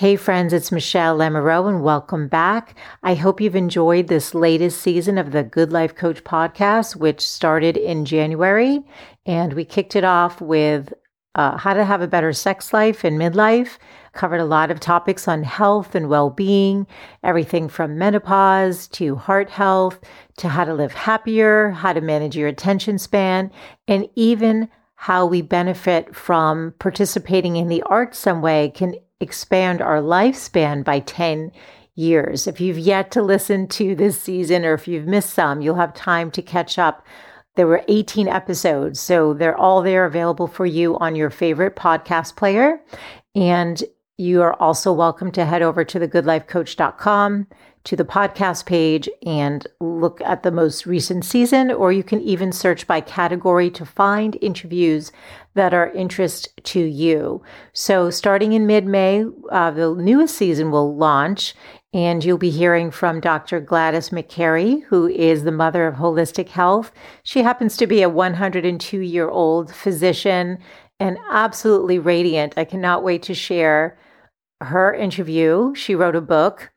Hey, friends, it's Michele Lamoureux, and welcome back. I hope you've enjoyed this latest season of the Good Life Coach podcast, which started in January. And we kicked it off with uh, how to have a better sex life in midlife. Covered a lot of topics on health and well being, everything from menopause to heart health to how to live happier, how to manage your attention span, and even how we benefit from participating in the arts some way can expand our lifespan by 10 years. If you've yet to listen to this season or if you've missed some, you'll have time to catch up. There were 18 episodes, so they're all there available for you on your favorite podcast player. And you are also welcome to head over to thegoodlifecoach.com to the podcast page and look at the most recent season, or you can even search by category to find interviews that are interest to you. So, starting in mid May, uh, the newest season will launch, and you'll be hearing from Dr. Gladys McGarey, who is the mother of holistic health. She happens to be a 102 year old physician and absolutely radiant. I cannot wait to share her interview. She wrote a book,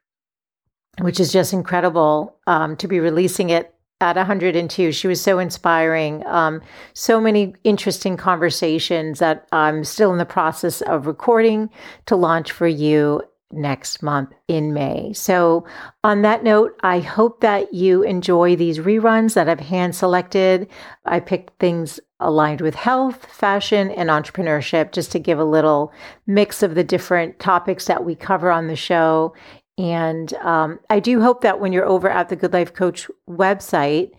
which is just incredible um, to be releasing it at 102. She was so inspiring. Um, so many interesting conversations that I'm still in the process of recording to launch for you next month in May. So, on that note, I hope that you enjoy these reruns that I've hand selected. I picked things aligned with health, fashion, and entrepreneurship just to give a little mix of the different topics that we cover on the show and um, I do hope that when you're over at the Good Life Coach website,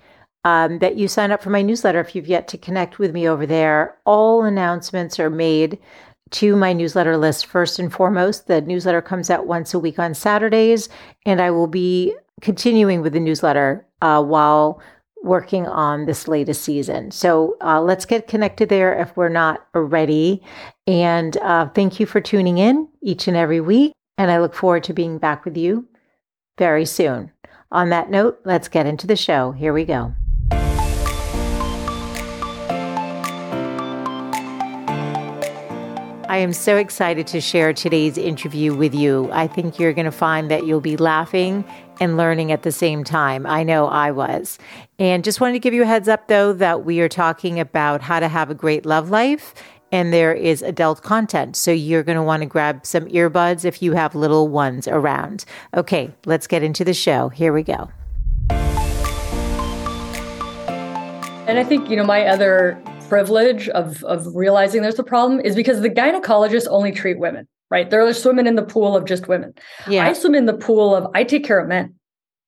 um, that you sign up for my newsletter if you've yet to connect with me over there. All announcements are made to my newsletter list first and foremost. The newsletter comes out once a week on Saturdays, and I will be continuing with the newsletter uh, while working on this latest season. So uh, let's get connected there if we're not already. And uh, thank you for tuning in each and every week. And I look forward to being back with you very soon. On that note, let's get into the show. Here we go. I am so excited to share today's interview with you. I think you're going to find that you'll be laughing and learning at the same time. I know I was. And just wanted to give you a heads up, though, that we are talking about how to have a great love life and there is adult content. So you're going to want to grab some earbuds if you have little ones around. Okay, let's get into the show. Here we go. And I think, you know, my other privilege of, of realizing there's a problem is because the gynecologists only treat women, right? They're swimming in the pool of just women. Yeah. I swim in the pool of I take care of men.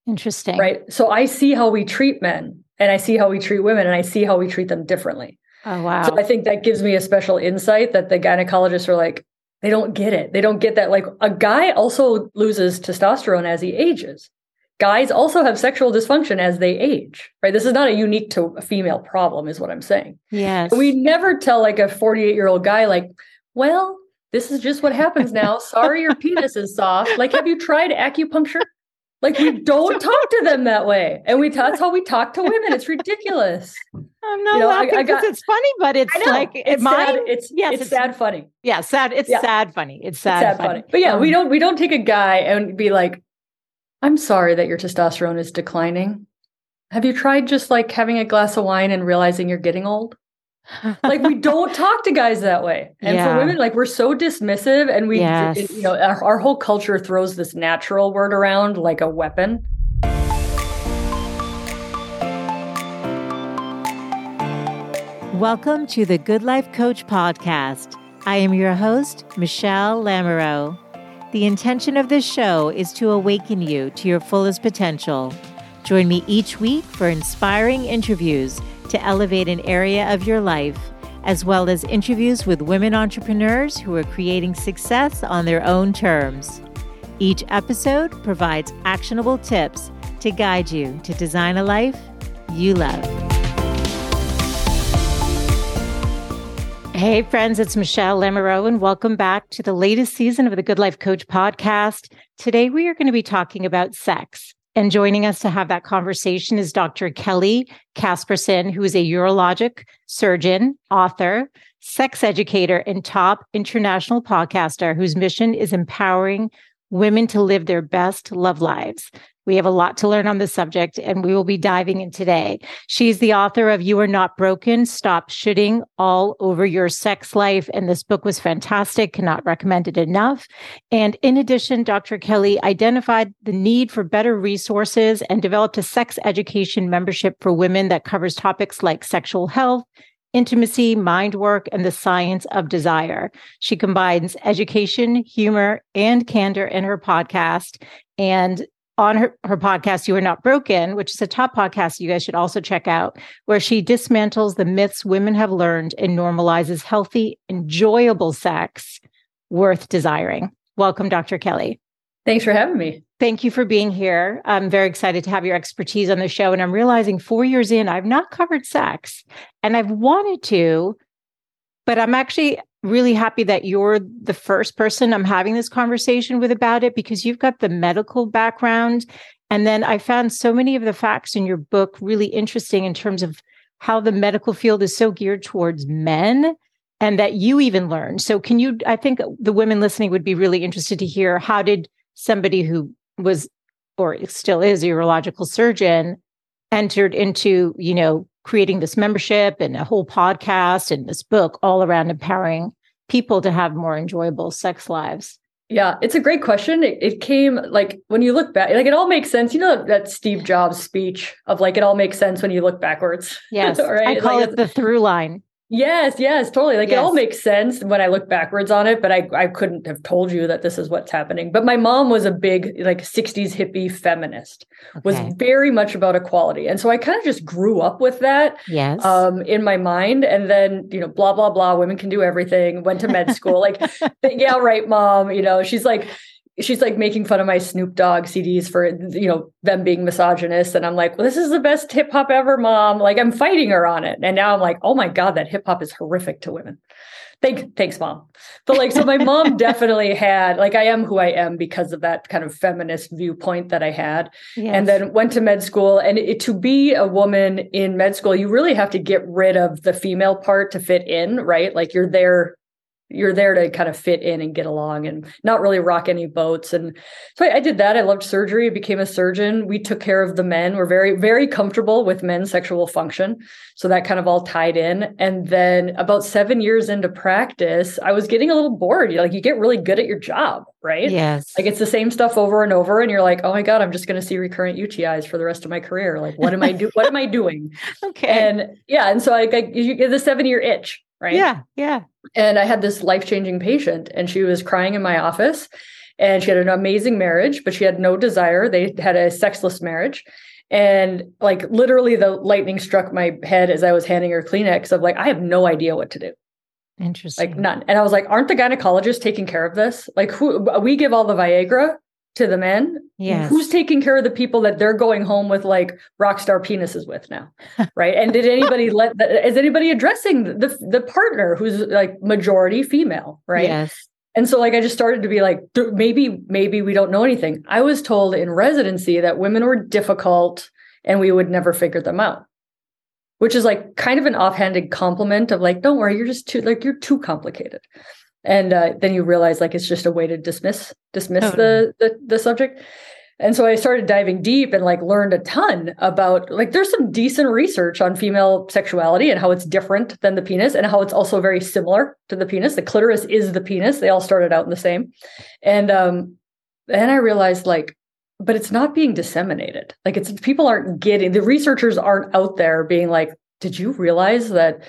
Interesting. Right. So I see how we treat men and I see how we treat women and I see how we treat them differently. Oh, wow. So I think that gives me a special insight that the gynecologists are like, they don't get it. They don't get that. Like a guy also loses testosterone as he ages. Guys also have sexual dysfunction as they age, right? This is not a unique to a female problem, is what I'm saying. Yes. We never tell like a 48 year old guy, like, well, this is just what happens now. Sorry, your penis is soft. Like, have you tried acupuncture? Like we don't talk to them that way, and we that's how we talk to women. It's ridiculous. I'm not you know, laughing because it's funny, but it's like it's mine. Sad. It's yes, it's, it's, sad funny. Yeah, sad. It's yeah. sad funny. It's sad, it's sad funny. funny. But yeah, um, we don't we don't take a guy and be like, "I'm sorry that your testosterone is declining. Have you tried just like having a glass of wine and realizing you're getting old?" Like we don't talk to guys that way. And yeah. for women like we're so dismissive and we yes. it, you know our, our whole culture throws this natural word around like a weapon. Welcome to the good life coach podcast. I am your host michele lamoureux. The intention of this show is to awaken you to your fullest potential. Join me each week for inspiring interviews to elevate an area of your life, as well as interviews with women entrepreneurs who are creating success on their own terms. Each episode provides actionable tips to guide you to design a life you love. Hey, friends, it's Michele Lamoureux, and welcome back to the latest season of the Good Life Coach podcast. Today, we are going to be talking about sex. And joining us to have that conversation is Dr. Kelly Casperson, who is a urologic surgeon, author, sex educator and top international podcaster whose mission is empowering women to live their best love lives. We have a lot to learn on this subject, and we will be diving in today. She's the author of You Are Not Broken Stop Should-ing All Over Your Sex Life. And this book was fantastic, cannot recommend it enough. And in addition, Dr. Kelly identified the need for better resources and developed a sex education membership for women that covers topics like sexual health, intimacy, mind work, and the science of desire. She combines education, humor, and candor in her podcast. And on her, her podcast, You Are Not Broken, which is a top podcast you guys should also check out, where she dismantles the myths women have learned and normalizes healthy, enjoyable sex worth desiring. Welcome, Dr. Kelly. Thanks for having me. Thank you for being here. I'm very excited to have your expertise on the show. And I'm realizing four years in, I've not covered sex and I've wanted to, but I'm actually really happy that you're the first person I'm having this conversation with about it because you've got the medical background. And then I found so many of the facts in your book really interesting in terms of how the medical field is so geared towards men and that you even learned. So, can you? I think the women listening would be really interested to hear how did somebody who was or still is a urological surgeon entered into, you know, creating this membership and a whole podcast and this book all around empowering people to have more enjoyable sex lives? Yeah, it's a great question. It, it, came like when you look back, like it all makes sense. You know that Steve Jobs speech of like it all makes sense when you look backwards. Yes, right? I call like, it the through line. Yes, yes, totally. Like yes. it all makes sense when I look backwards on it, but I, I couldn't have told you that this is what's happening. But my mom was a big like 60s hippie feminist, okay. was very much about equality. And so I kind of just grew up with that yes. um in my mind. And then, you know, blah, blah, blah, women can do everything, went to med school. like, yeah, right, mom. You know, she's like, she's like making fun of my Snoop Dogg CDs for you know them being misogynist, and I'm like, well, this is the best hip hop ever, mom. Like I'm fighting her on it, and now I'm like, oh my god, that hip hop is horrific to women. Thank, thanks, mom. But like, so my mom definitely had like I am who I am because of that kind of feminist viewpoint that I had, yes. and then went to med school. And it, to be a woman in med school, you really have to get rid of the female part to fit in, right? Like you're there you're there to kind of fit in and get along and not really rock any boats. And so I, I, did that. I loved surgery, I became a surgeon. We took care of the men. We're very, very comfortable with men's sexual function. So that kind of all tied in. And then about seven years into practice, I was getting a little bored. You're like you get really good at your job, right? Yes. Like it's the same stuff over and over. And you're like, oh my God, I'm just going to see recurrent UTIs for the rest of my career. Like, what am I do? what am I doing? okay. And yeah. And so I, I you get the seven year itch right? Yeah, yeah. And I had this life changing patient, and she was crying in my office. And she had an amazing marriage, but she had no desire. They had a sexless marriage. And like literally, the lightning struck my head as I was handing her Kleenex of like, I have no idea what to do. Interesting. Like none. And I was like, aren't the gynecologists taking care of this? Like, who we give all the Viagra to the men. Yeah. Who's taking care of the people that they're going home with like rock star penises with now? right. And did anybody let that is anybody addressing the the partner who's like majority female? Right. Yes. And so like I just started to be like maybe maybe we don't know anything. I was told in residency that women were difficult and we would never figure them out. Which is like kind of an offhanded compliment of like, don't worry, you're just too like you're too complicated and uh, then you realize like it's just a way to dismiss dismiss oh, the, the the subject. And so i started diving deep and like learned a ton about like there's some decent research on female sexuality and how it's different than the penis and how it's also very similar to the penis. The clitoris is the penis. They all started out in the same. And um then i realized like but it's not being disseminated. Like it's people aren't getting the researchers aren't out there being like did you realize that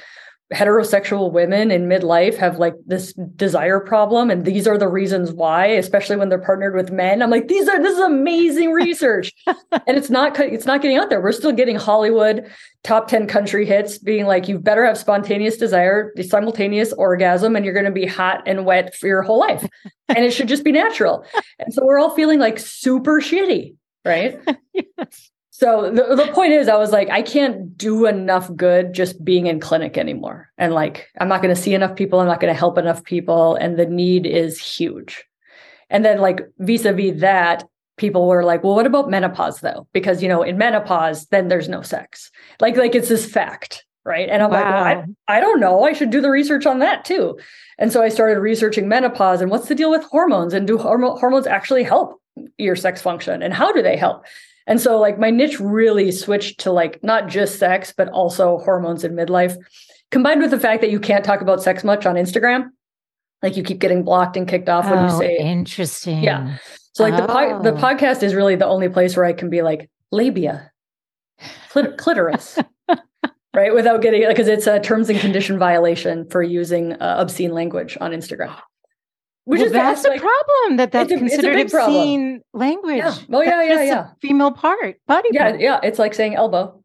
heterosexual women in midlife have like this desire problem and these are the reasons why especially when they're partnered with men. I'm like these are this is amazing research. And it's not it's not getting out there. We're still getting hollywood top 10 country hits being like you better have spontaneous desire the simultaneous orgasm and you're going to be hot and wet for your whole life. And it should just be natural. And so we're all feeling like super shitty right? Yes. So the, the point is, I was like, I can't do enough good just being in clinic anymore. And like, I'm not going to see enough people. I'm not going to help enough people. And the need is huge. And then, like, vis a vis that, people were like, well, what about menopause though? Because, you know, in menopause, then there's no sex. Like, like it's this fact, right? And I'm Wow. like, well, I, I don't know. I should do the research on that too. And so I started researching menopause and what's the deal with hormones and do hormo- hormones actually help your sex function and how do they help? And so like my niche really switched to like not just sex, but also hormones in midlife, combined with the fact that you can't talk about sex much on Instagram. Like you keep getting blocked and kicked off when you Oh, say interesting. Yeah. So like the po- the Oh. podcast is really the only place where I can be like labia, clit- clitoris, right? Without getting because it's a terms and condition violation for using uh, obscene language on Instagram. Which Well, is that's the like, problem that that's a- it's a considered obscene language. Yeah. Oh, yeah, yeah, a yeah. Female part, body yeah, part. yeah. Yeah. It's like saying elbow,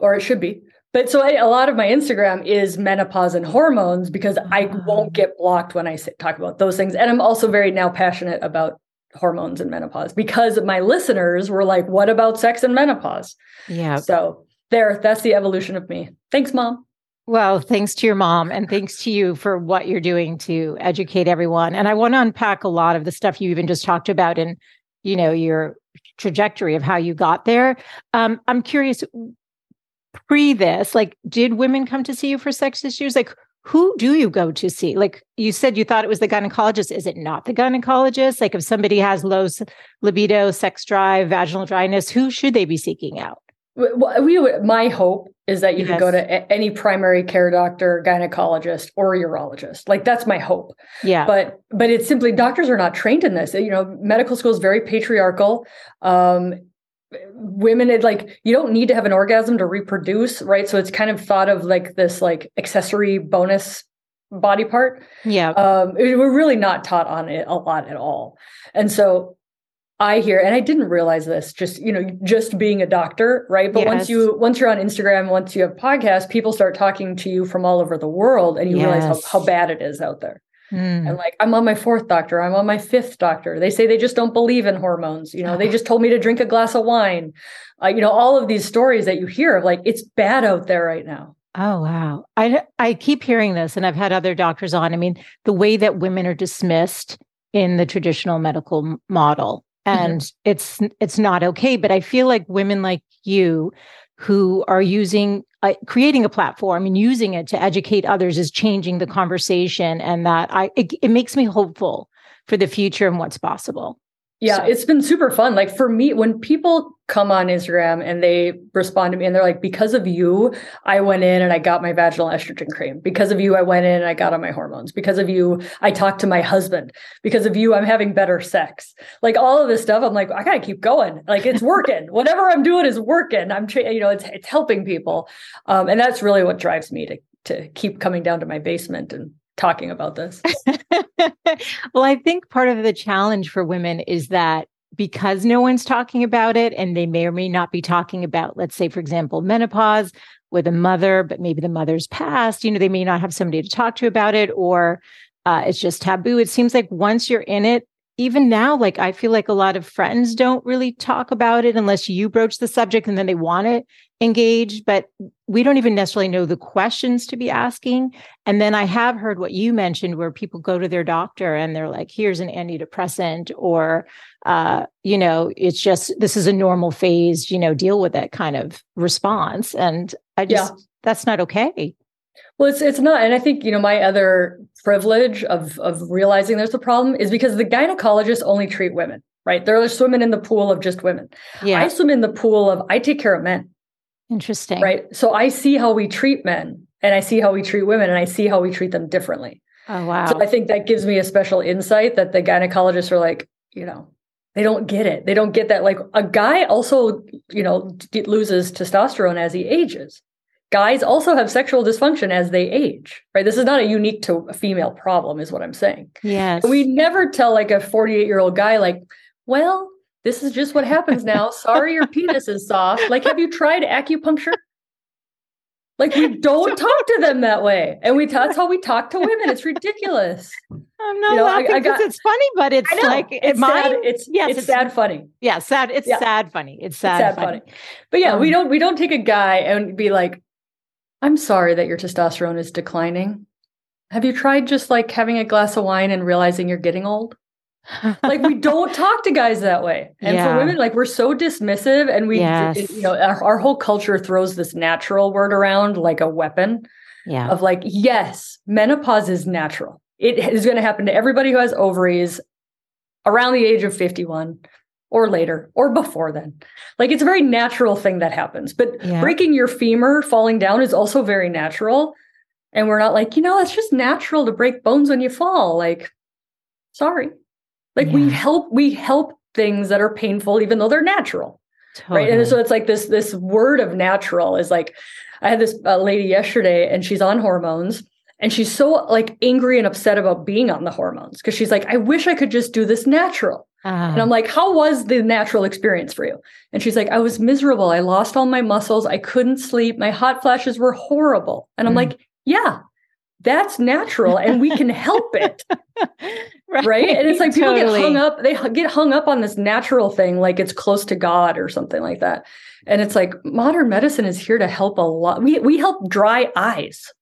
or it should be. But so I, a lot of my Instagram is menopause and hormones because I Ah. won't get blocked when I say, talk about those things. And I'm also very now passionate about hormones and menopause because my listeners were like, "What about sex and menopause?" Yeah. So there, that's the evolution of me. Thanks, mom. Well, thanks to your mom and thanks to you for what you're doing to educate everyone. And I want to unpack a lot of the stuff you even just talked about and, you know, your trajectory of how you got there. Um, I'm curious, pre this, like, did women come to see you for sex issues? Like, who do you go to see? Like you said, you thought it was the gynecologist. Is it not the gynecologist? Like, if somebody has low libido, sex drive, vaginal dryness, who should they be seeking out? We, would- my hope is that you could go to a- any primary care doctor, gynecologist, or urologist. Like that's my hope. Yeah. but but it's simply doctors are not trained in this you know medical school is very patriarchal um women it like you don't need to have an orgasm to reproduce right so it's kind of thought of like this like accessory bonus body part yeah. um it- we're really not taught on it a lot at all and so i hear and i didn't realize this just you know just being a doctor right but Yes. once you once you're on instagram once you have podcasts people start talking to you from all over the world and you realize how, how bad it is out there Mm. and like, I'm on my fourth doctor. I'm on my fifth doctor. They say they just don't believe in hormones. You know, they just told me to drink a glass of wine. Uh, you know, all of these stories that you hear of like, it's bad out there right now. Oh wow. I I keep hearing this and I've had other doctors on. I mean, the way that women are dismissed in the traditional medical model and it's it's not okay, but I feel like women like you who are using uh, creating a platform and using it to educate others is changing the conversation and that I it, it makes me hopeful for the future and what's possible. Yeah, So- it's been super fun. Like for me, when people come on Instagram and they respond to me and they're like, because of you, I went in and I got my vaginal estrogen cream. Because of you, I went in and I got on my hormones. Because of you, I talked to my husband. Because of you, I'm having better sex. Like all of this stuff, I'm like, I gotta keep going. Like it's working. Whatever I'm doing is working. I'm, tra- you know, it's it's helping people, um, and that's really what drives me to to keep coming down to my basement and talking about this. well, I think part of the challenge for women is that because no one's talking about it and they may or may not be talking about, let's say, for example, menopause with a mother, but maybe the mother's passed, you know, they may not have somebody to talk to about it or uh, it's just taboo. It seems like once you're in it, even now, like I feel like a lot of friends don't really talk about it unless you broach the subject and then they want to engage, but we don't even necessarily know the questions to be asking. And then I have heard what you mentioned where people go to their doctor and they're like, here's an antidepressant, or, uh, you know, it's just, this is a normal phase, you know, deal with it kind of response. And I just, that's not okay. Well, it's it's not, and I think you know my other privilege of of realizing there's a problem is because the gynecologists only treat women, right? They're swimming in the pool of just women. Yeah. I swim in the pool of I take care of men, Interesting. right? So I see how we treat men, and I see how we treat women, and I see how we treat them differently. Oh, wow. So I think that gives me a special insight that the gynecologists are like, you know, they don't get it. They don't get that. Like a guy also, you know, d- loses testosterone as he ages. Guys also have sexual dysfunction as they age, right? This is not a unique to a female problem, is what I'm saying. yes. We never tell like a 48 year old guy, like, well, this is just what happens now. Sorry, your penis is soft. Like, have you tried acupuncture? Like, we don't talk to them that way. And we that's how we talk to women. It's ridiculous. I'm not you know, I- laughing because it's funny, but it's like it's mine. sad. It's yes, it's, it's- sad funny. Yeah, sad. It's Yeah. sad funny. It's It's sad, sad funny. funny. But yeah, we Um, don't we don't take a guy and be like, I'm sorry that your testosterone is declining. Have you tried just like having a glass of wine and realizing you're getting old? like we don't talk to guys that way. And yeah. for women, like we're so dismissive and we, yes. you know, our, our, whole culture throws this natural word around like a weapon yeah. of like, yes, menopause is natural. It is going to happen to everybody who has ovaries around the age of 51 or later or before then. Like it's a very natural thing that happens. But yeah. breaking your femur, falling down is also very natural. And we're not like, you know, it's just natural to break bones when you fall. Like, sorry. Like yeah. we help we help things that are painful even though they're natural. Totally. Right. And so it's like this this word of natural is like I had this uh, lady yesterday and she's on hormones and she's so like angry and upset about being on the hormones because she's like I wish I could just do this natural. And I'm like, how was the natural experience for you? And she's like, I was miserable. I lost all my muscles. I couldn't sleep. My hot flashes were horrible. And I'm mm. like, yeah, that's natural and we can help it. right. right. And it's like people totally. get hung up, they get hung up on this natural thing, like it's close to God or something like that. And it's like modern medicine is here to help a lot. We we help dry eyes.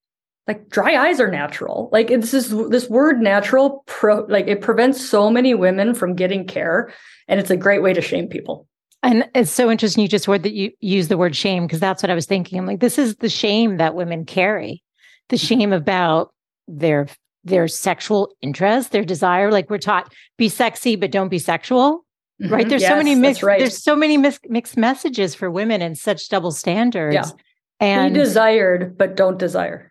Like dry eyes are natural. Like it's this this word natural pro like it prevents so many women from getting care. And it's a great way to shame people. And it's so interesting you just word that you use the word shame because that's what I was thinking. I'm like, this is the shame that women carry the shame about their their sexual interest, their desire. Like we're taught, be sexy, but don't be sexual. Mm-hmm. Right. There's yes, so many mixed right. there's so many mis- mixed messages for women and such double standards. Yeah. And be desired, but don't desire.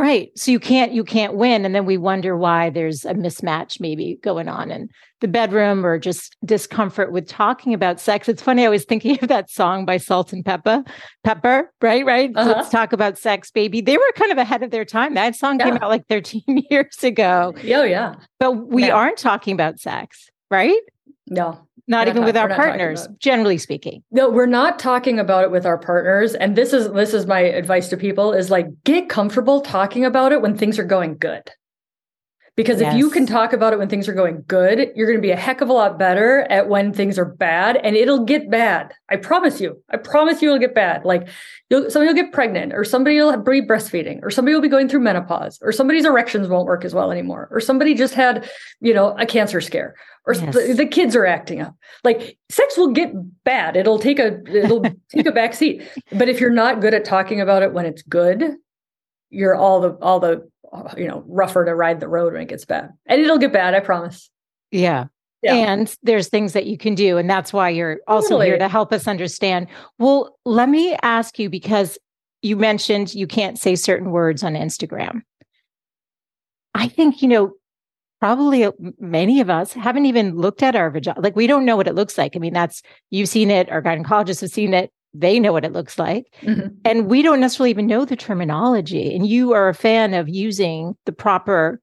Right. So you can't you can't win. And then we wonder why there's a mismatch maybe going on in the bedroom or just discomfort with talking about sex. It's funny, I was thinking of that song by Salt and Pepper, Pepa, right? Right. Uh-huh. Let's talk about sex, baby. They were kind of ahead of their time. That song yeah. came out like 13 years ago. Oh, yeah. But we yeah. aren't talking about sex, right? No not even with our partners generally speaking. No we're not talking about it with our partners. And this is this is my advice to people is like get comfortable talking about it when things are going good because yes. if you can talk about it when things are going good you're going to be a heck of a lot better at when things are bad and it'll get bad i promise you i promise you it'll get bad like you'll, somebody will get pregnant or somebody will be breastfeeding or somebody will be going through menopause or somebody's erections won't work as well anymore or somebody just had you know a cancer scare or yes. the, the, kids are acting up. Like sex will get bad. It'll take a it'll take a back seat. But if you're not good at talking about it when it's good, you're all the all the you know rougher to ride the road when it gets bad. And it'll get bad, I promise. Yeah. Yeah. And there's things that you can do. And that's why you're also totally. here to help us understand. Well, let me ask you because you mentioned you can't say certain words on Instagram. I think, you know, probably uh, many of us haven't even looked at our vagina. Like we don't know what it looks like. I mean, that's you've seen it, our gynecologists have seen it. They know what it looks like. Mm-hmm. And we don't necessarily even know the terminology. And you are a fan of using the proper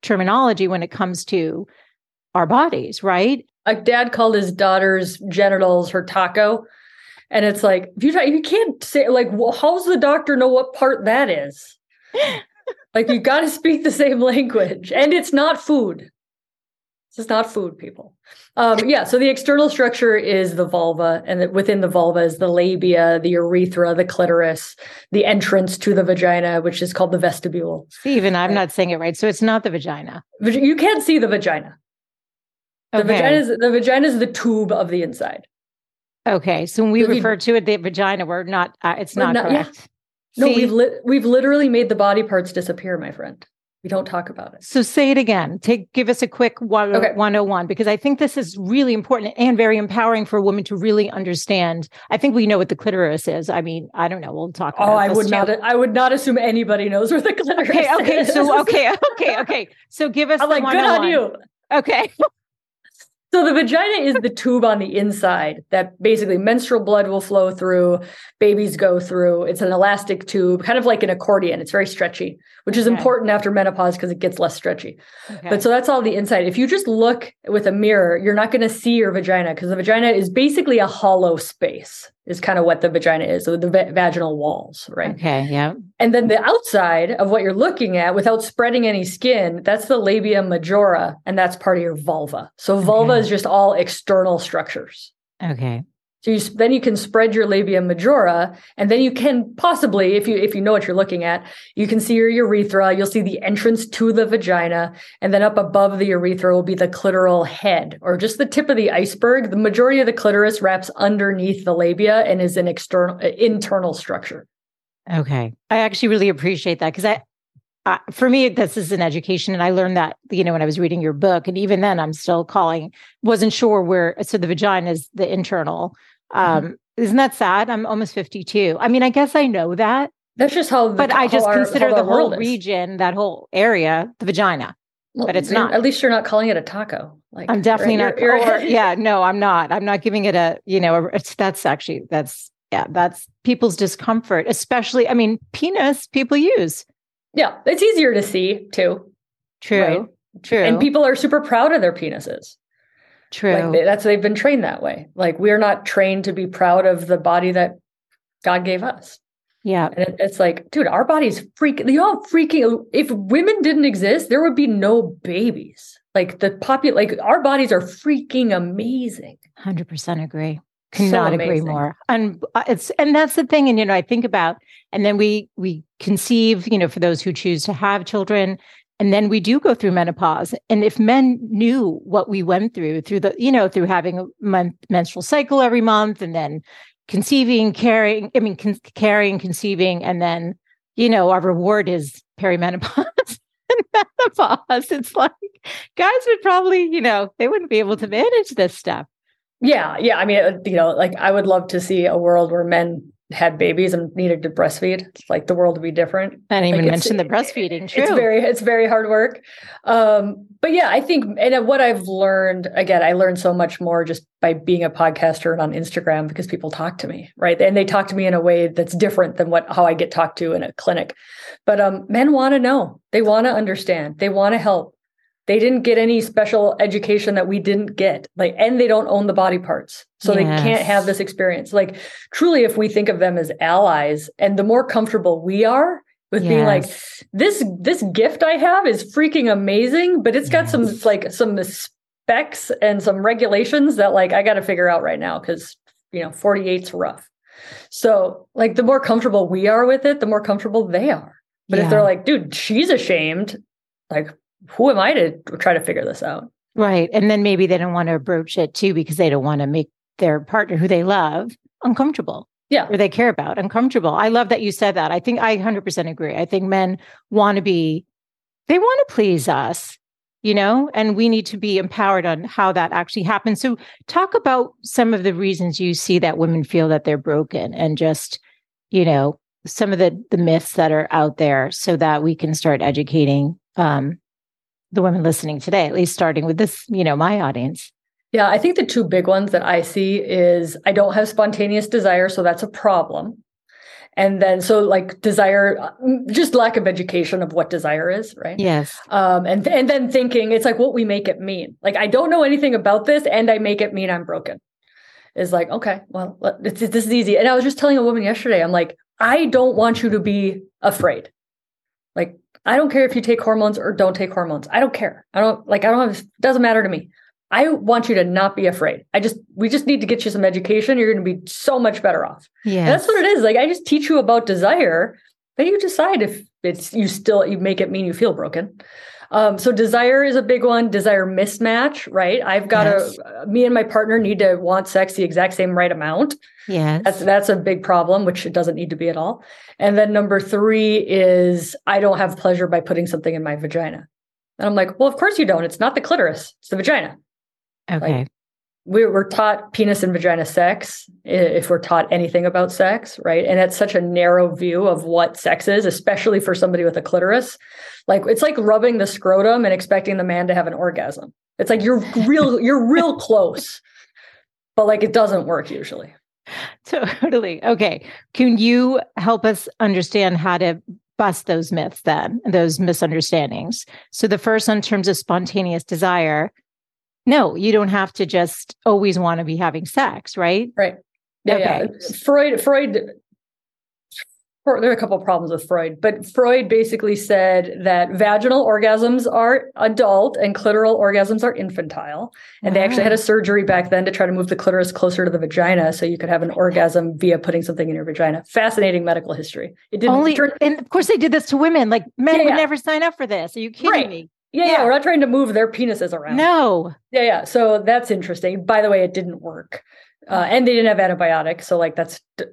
terminology when it comes to our bodies, right? A dad called his daughter's genitals her taco. And it's like, if you, you can't say, like, well, how's the doctor know what part that is? like you got to speak the same language and it's not food this is not food people um, yeah so the external structure is the vulva and within the vulva is the labia the urethra the clitoris the entrance to the vagina which is called the vestibule Stephen, i'm not saying it right so it's not the vagina you can't see the vagina the okay. vagina is the vagina is the tube of the inside okay so when we so refer to it the vagina we're not uh, it's not, not correct yeah. No, See? we've li- we've literally made the body parts disappear, my friend. We don't talk about it. So say it again. Take give us a quick one, okay. 101 because I think this is really important and very empowering for a woman to really understand. I think we know what the clitoris is. I mean, I don't know. We'll talk. oh, I would not. I would not assume anybody knows where the clitoris. Okay. Okay. Is. So okay. Okay. Okay. So give us. I'm like good on you. Oh okay. So the vagina is the tube on the inside that basically menstrual blood will flow through, babies go through. It's an elastic tube, kind of like an accordion. It's very stretchy, which is okay. important after menopause because it gets less stretchy. Okay. But so that's all the inside. If you just look with a mirror, you're not going to see your vagina because the vagina is basically a hollow space is kind of what the vagina is, so the va- vaginal walls, right? Okay, yeah. And then the outside of what you're looking at without spreading any skin, that's the labia majora, and that's part of your vulva. So vulva okay. is just all external structures. Okay. So you, then you can spread your labia majora, and then you can possibly, if you if you know what you're looking at, you can see your urethra. You'll see the entrance to the vagina, and then up above the urethra will be the clitoral head, or just the tip of the iceberg. The majority of the clitoris wraps underneath the labia and is an external internal structure. Okay, I actually really appreciate that because I uh, for me, this is an education. And I learned that, you know, when I was reading your book. And even then, I'm still calling, wasn't sure where. So the vagina is the internal. Mm-hmm. Um, mm-hmm. Isn't that sad? I'm almost 52. I mean, I guess I know that. That's just how. But I just our, consider the whole region, that whole area, the vagina. Well, but it's not. At least you're not calling it a taco. Like I'm definitely not. You're, or, yeah, no, I'm not. I'm not giving it a. You know, it's that's actually that's yeah, that's people's discomfort, especially. I mean, penis people use. Yeah, it's easier to see too. True. Right? True. And people are super proud of their penises. True. Like they, that's they've been trained that way. Like we're not trained to be proud of the body that God gave us. Yeah. And it, it's like, dude, our bodies freak. You know, freaking. If women didn't exist, there would be no babies. Like the popul, like our bodies are freaking amazing. Hundred percent agree. Cannot so agree more. And uh, it's and that's the thing. And you know, I think about and then we we conceive. You know, for those who choose to have children, and then we do go through menopause. And if men knew what we went through through the you know through having a month, menstrual cycle every month, and then conceiving, carrying. I mean, con- carrying, conceiving, and then you know our reward is perimenopause. and menopause. It's like guys would probably, you know, they wouldn't be able to manage this stuff. Yeah, yeah. I mean, uh, you know, like I would love to see a world where men had babies and needed to breastfeed. Like the world would be different. I didn't like even mention the breastfeeding. True. It's very, it's very hard work. Um, but yeah, I think, and what I've learned again, I learned so much more just by being a podcaster and on Instagram because people talk to me, right? And they talk to me in a way that's different than what how I get talked to in a clinic. But um, men want to know, they want to understand, they want to help they didn't get any special education that we didn't get like and they don't own the body parts so yes. they can't have this experience like truly if we think of them as allies and the more comfortable we are with yes. being like this this gift i have is freaking amazing but it's got yes. some like some specs and some regulations that like i got to figure out right now because you know 48's rough so like the more comfortable we are with it the more comfortable they are but yeah. if they're like dude she's ashamed like who am I to try to figure this out? Right. And then maybe they don't want to approach it too because they don't want to make their partner who they love uncomfortable. Yeah. Or they care about uncomfortable. I love that you said that. I think I 100% agree. I think men want to be, they want to please us, you know, and we need to be empowered on how that actually happens. So, talk about some of the reasons you see that women feel that they're broken and just, you know, some of the the myths that are out there so that we can start educating um, the women listening today, at least starting with this, you know, my audience? Yeah, I think the two big ones that I see is I don't have spontaneous desire, so that's a problem. And then, so like desire, just lack of education of what desire is, right? Yes. Um, and and then thinking it's like what we make it mean. Like I don't know anything about this, and I make it mean I'm broken. Is like okay, well, this is easy. And I was just telling a woman yesterday, I'm like, I don't want you to be afraid. Like I don't care if you take hormones or don't take hormones. I don't care. I don't like, I don't have, it doesn't matter to me. I want you to not be afraid. I just, we just need to get you some education. You're going to be so much better off. Yeah. That's what it is. Like, I just teach you about desire, then you decide if it's, you still, you make it mean you feel broken. Um, so desire is a big one. Desire mismatch, right? I've got yes. a me and my partner need to want sex the exact same right amount. Yeah, that's that's a big problem, which it doesn't need to be at all. And then number three is I don't have pleasure by putting something in my vagina. And I'm like, well, of course you don't. It's not the clitoris; it's the vagina. Okay. Like, we, we're taught penis and vagina sex if we're taught anything about sex, right? And it's such a narrow view of what sex is, especially for somebody with a clitoris. Like it's like rubbing the scrotum and expecting the man to have an orgasm. It's like you're real, you're real close, but like it doesn't work usually. Totally. Okay. Can you help us understand how to bust those myths then, those misunderstandings? So the first in terms of spontaneous desire, no, you don't have to just always want to be having sex, right? Right. Yeah, okay. yeah. Freud Freud there are a couple of problems with Freud, but Freud basically said that vaginal orgasms are adult and clitoral orgasms are infantile. And wow. they actually had a ah. surgery back then to try to move the clitoris closer to the vagina so you could have an orgasm via putting something in your vagina. Fascinating medical history. It didn't only, turn- and of course they did this to women. Like men yeah, would yeah. never sign up for this. Are you kidding right. me? Yeah, yeah, yeah, we're not trying to move their penises around. No. Yeah, yeah. So that's interesting. By the way, it didn't work. Uh, and they didn't have antibiotics. So like that's d-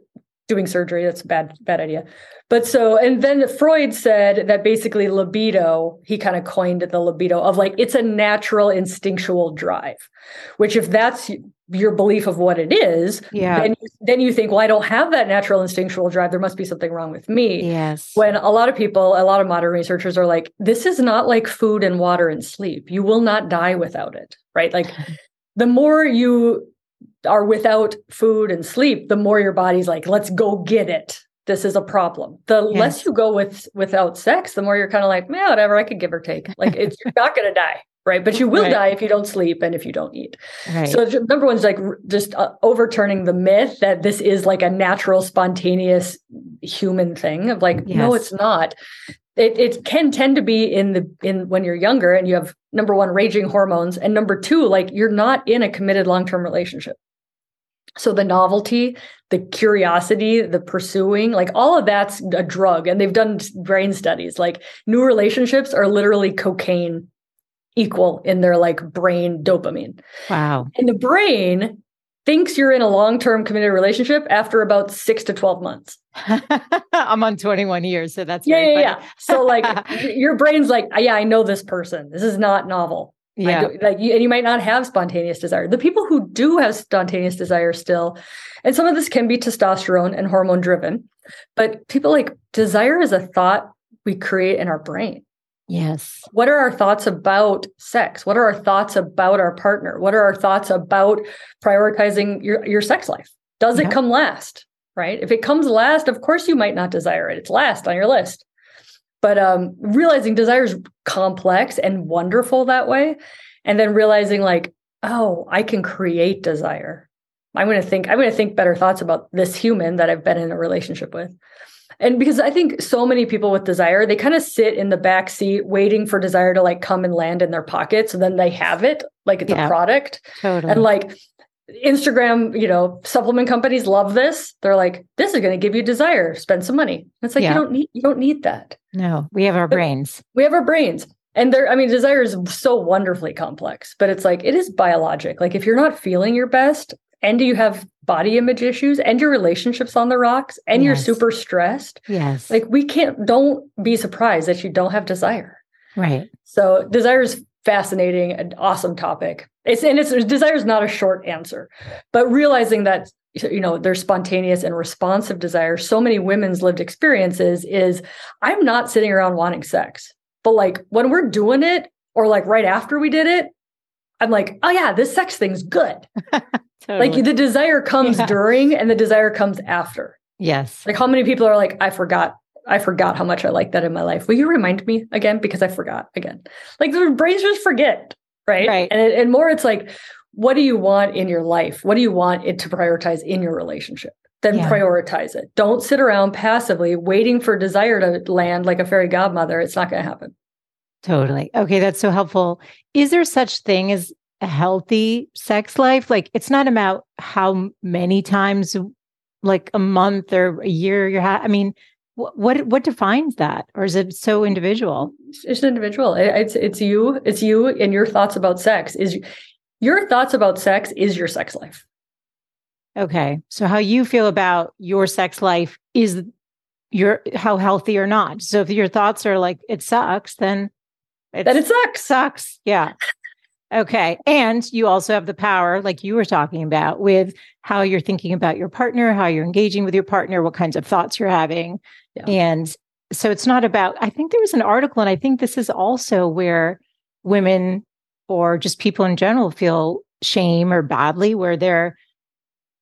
doing surgery. That's a bad, bad idea. But so, and then Freud said that basically libido, he kind of coined the libido of like, it's a natural instinctual drive, which if that's your belief of what it is, yeah. then, then you think, well, I don't have that natural instinctual drive. There must be something wrong with me. Yes. When a lot of people, a lot of modern researchers are like, this is not like food and water and sleep. You will not die without it, right? Like the more you are without food and sleep, the more your body's like, let's go get it. This is a problem. The yes. less you go with without sex, the more you're kind of like, man, whatever, I could give or take. Like it's you're not gonna die, right? But you will right. die if you don't sleep and if you don't eat. Right. So number one is like just uh, overturning the myth that this is like a natural, spontaneous human thing. Of like, yes. no, it's not. It, it can tend to be in the in when you're younger and you have number one raging hormones and number two like you're not in a committed long-term relationship so the novelty, the curiosity, the pursuing, like all of that's a drug. And they've done brain studies. Like new relationships are literally cocaine equal in their like brain dopamine. Wow. And the brain thinks you're in a long-term committed relationship after about six to 12 months. I'm on 21 years, so that's yeah, yeah, yeah. So like your brain's like, yeah, I know this person. This is not novel. Yeah. like you, and you might not have spontaneous desire. The people who do have spontaneous desire still, and some of this can be testosterone and hormone driven, but people like desire is a thought we create in our brain. Yes. What are our thoughts about sex? What are our thoughts about our partner? What are our thoughts about prioritizing your, your sex life? Does it come last? Right? If it comes last, of course you might not desire it. It's last on your list but um, realizing desire is complex and wonderful that way and then realizing like oh i can create desire. I'm going to think i'm going to think better thoughts about this human that i've been in a relationship with. And because i think so many people with desire they kind of sit in the back seat waiting for desire to like come and land in their pocket so then they have it like it's yeah, a product totally. and like Instagram, you know, supplement companies love this. They're like, this is going to give you desire. Spend some money. It's like yeah. you don't need you don't need that. No, we have our but brains. We have our brains. And there, I mean, desire is so wonderfully complex, but it's like it is biologic. Like if you're not feeling your best and you have body image issues and your relationships on the rocks and yes. you're super stressed. Yes. Like we can't don't be surprised that you don't have desire. Right. So desire is fascinating and awesome topic. It's and it's desire is not a short answer, but realizing that you know there's spontaneous and responsive desire. So many women's lived experiences is I'm not sitting around wanting sex, but like when we're doing it or like right after we did it, I'm like, oh yeah, this sex thing's good. totally. Like the desire comes yeah. during and the desire comes after. Yes. Like how many people are like, I forgot I forgot how much I like that in my life. Will you remind me again? Because I forgot again. Like the brains just forget, right? Right. And, and more, it's like, what do you want in your life? What do you want it to prioritize in your relationship? Then yeah. prioritize it. Don't sit around passively waiting for desire to land like a fairy godmother. It's not going to happen. Totally. Okay, that's so helpful. Is there such thing as a healthy sex life? Like it's not about how many times like a month or a year you're ha- I mean, what what defines that? Or is it so individual? It's individual. It's it's you it's you and your thoughts about sex is your thoughts about sex is your sex life. Okay. So how you feel about your sex life is your how healthy or not. So if your thoughts are like it sucks then it then it sucks. sucks. Yeah. Okay. And you also have the power, like you were talking about, with how you're thinking about your partner, how you're engaging with your partner, what kinds of thoughts you're having. Yeah. And so it's not about, I think there was an article, and I think this is also where women or just people in general feel shame or badly, where they're,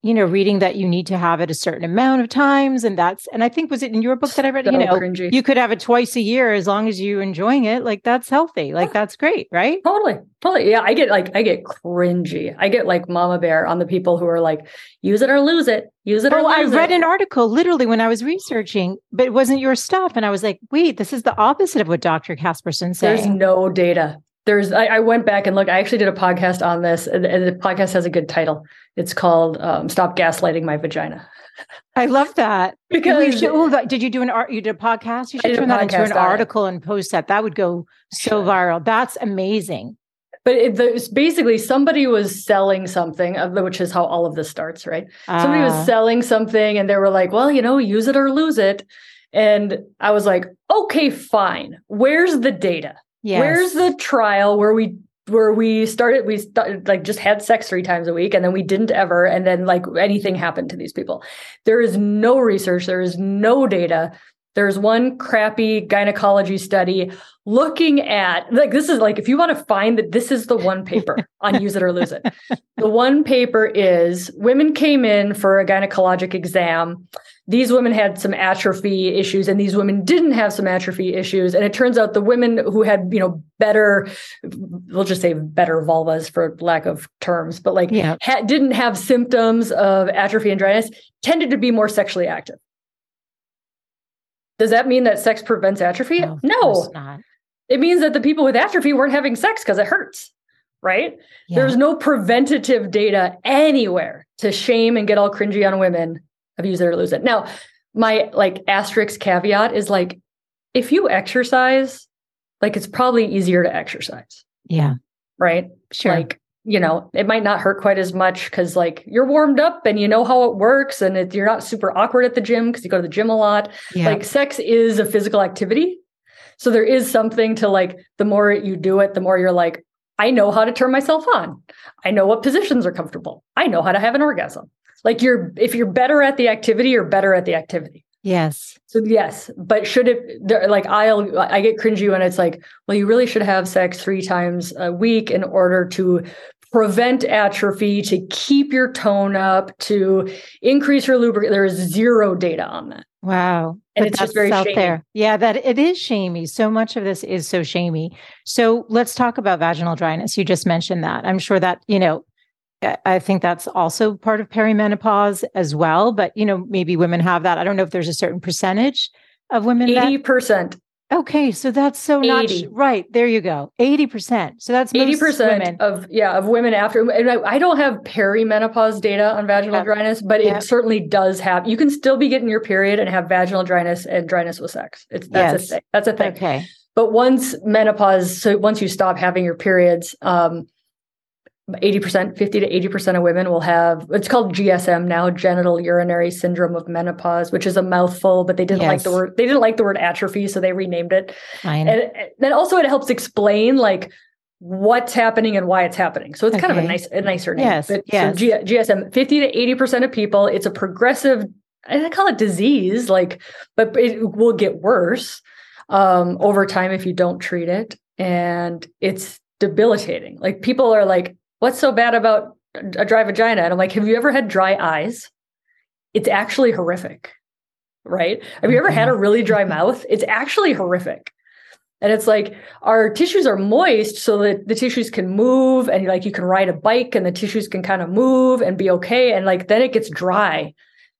you know, reading that you need to have it a certain amount of times. And that's, and I think, was it in your book that I read? So you know, cringy. you could have it twice a year as long as you're enjoying it. Like that's healthy. Like that's great, right? Totally. Totally. Yeah. I get like, I get cringy. I get like mama bear on the people who are like, use it or lose it. Use it or Oh, I read it. an article literally when I was researching, but it wasn't your stuff. And I was like, wait, this is the opposite of what Dr. Casperson says. There's no data. There's, I, I went back and looked. I actually did a podcast on this, and, and the podcast has a good title. It's called um, "Stop Gaslighting My Vagina." I love that. Because should- oh, that- did you do an art? You did a podcast? You should turn that into an article and post that. That would go so viral. That's amazing. but it, there's basically somebody was selling something, which is how all of this starts, right? Somebody Ah, was selling something, and they were like, "Well, you know, use it or lose it." And I was like, "Okay, fine. Where's the data? Yes. Where's the trial where we where we started we started like just had sex three times a week and then we didn't ever and then like anything happened to these people. There is no research, there is no data. There's one crappy gynecology study looking at like this is like if you want to find that this is the one paper on use it or lose it. The one paper is women came in for a gynecologic exam these women had some atrophy issues and these women didn't have some atrophy issues and it turns out the women who had you know better we'll just say better vulvas for lack of terms but like Yeah. ha- didn't have symptoms of atrophy and dryness tended to be more sexually active does that mean that sex prevents atrophy no not. it means that the people with atrophy weren't having sex because it hurts right Yeah. there's no preventative data anywhere to shame and get all cringy on women of use it or lose it. Now, my like asterisk caveat is like, if you exercise, like it's probably easier to exercise, yeah. right? Sure. Like, you know, it might not hurt quite as much because like you're warmed up and you know how it works and it, you're not super awkward at the gym because you go to the gym a lot. yeah. Like sex is a physical activity. So there is something to like the more you do it, the more you're like, I know how to turn myself on. I know what positions are comfortable. I know how to have an orgasm. Like you're if you're better at the activity, you're better at the activity. yes. So yes, but should it there- like I'll I get cringy when it's like, well, you really should have sex three times a week in order to prevent atrophy, to keep your tone up, to increase your lubricant. There is zero data on that. Wow. And But it's just very out shamey. there. Yeah, that it is shamey. So much of this is so shamey. So let's talk about vaginal dryness. You just mentioned that. I'm sure that, you know, I- think that's also part of perimenopause as well. But, you know, maybe women have that. I don't know if there's a certain percentage of women Eighty percent Okay, so that's so not 80. right. There you go. 80%. So that's Eighty percent of yeah of women after and I, I don't have perimenopause data on vaginal Yeah. dryness, but Yeah. it certainly does have. You can still be getting your period and have vaginal dryness and dryness with sex. It's that's Yes. a thing. That's a thing. Okay. But once menopause, so once you stop having your periods, um, 80%, 50 to 80% of women will have it's called GSM now, genitourinary syndrome of menopause, which is a mouthful, but they didn't like the word they didn't like the word atrophy, so they renamed it. Fine. And and then also it helps explain like what's happening and why it's happening. So it's kind of a nice a nicer name. Yes, But yes. So G- GSM 50 to 80% of people, it's a progressive I call it disease, like, but it will get worse um, over time if you don't treat it. And it's debilitating. Like people are like, what's so bad about a dry vagina? And I'm like, have you ever had dry eyes? It's actually horrific. Right? Have you ever had a mm-hmm. really dry mouth? It's actually horrific. And it's like our tissues are moist so that the tissues can move and like you can ride a bike and the tissues can kind of move and be okay. And like then it gets dry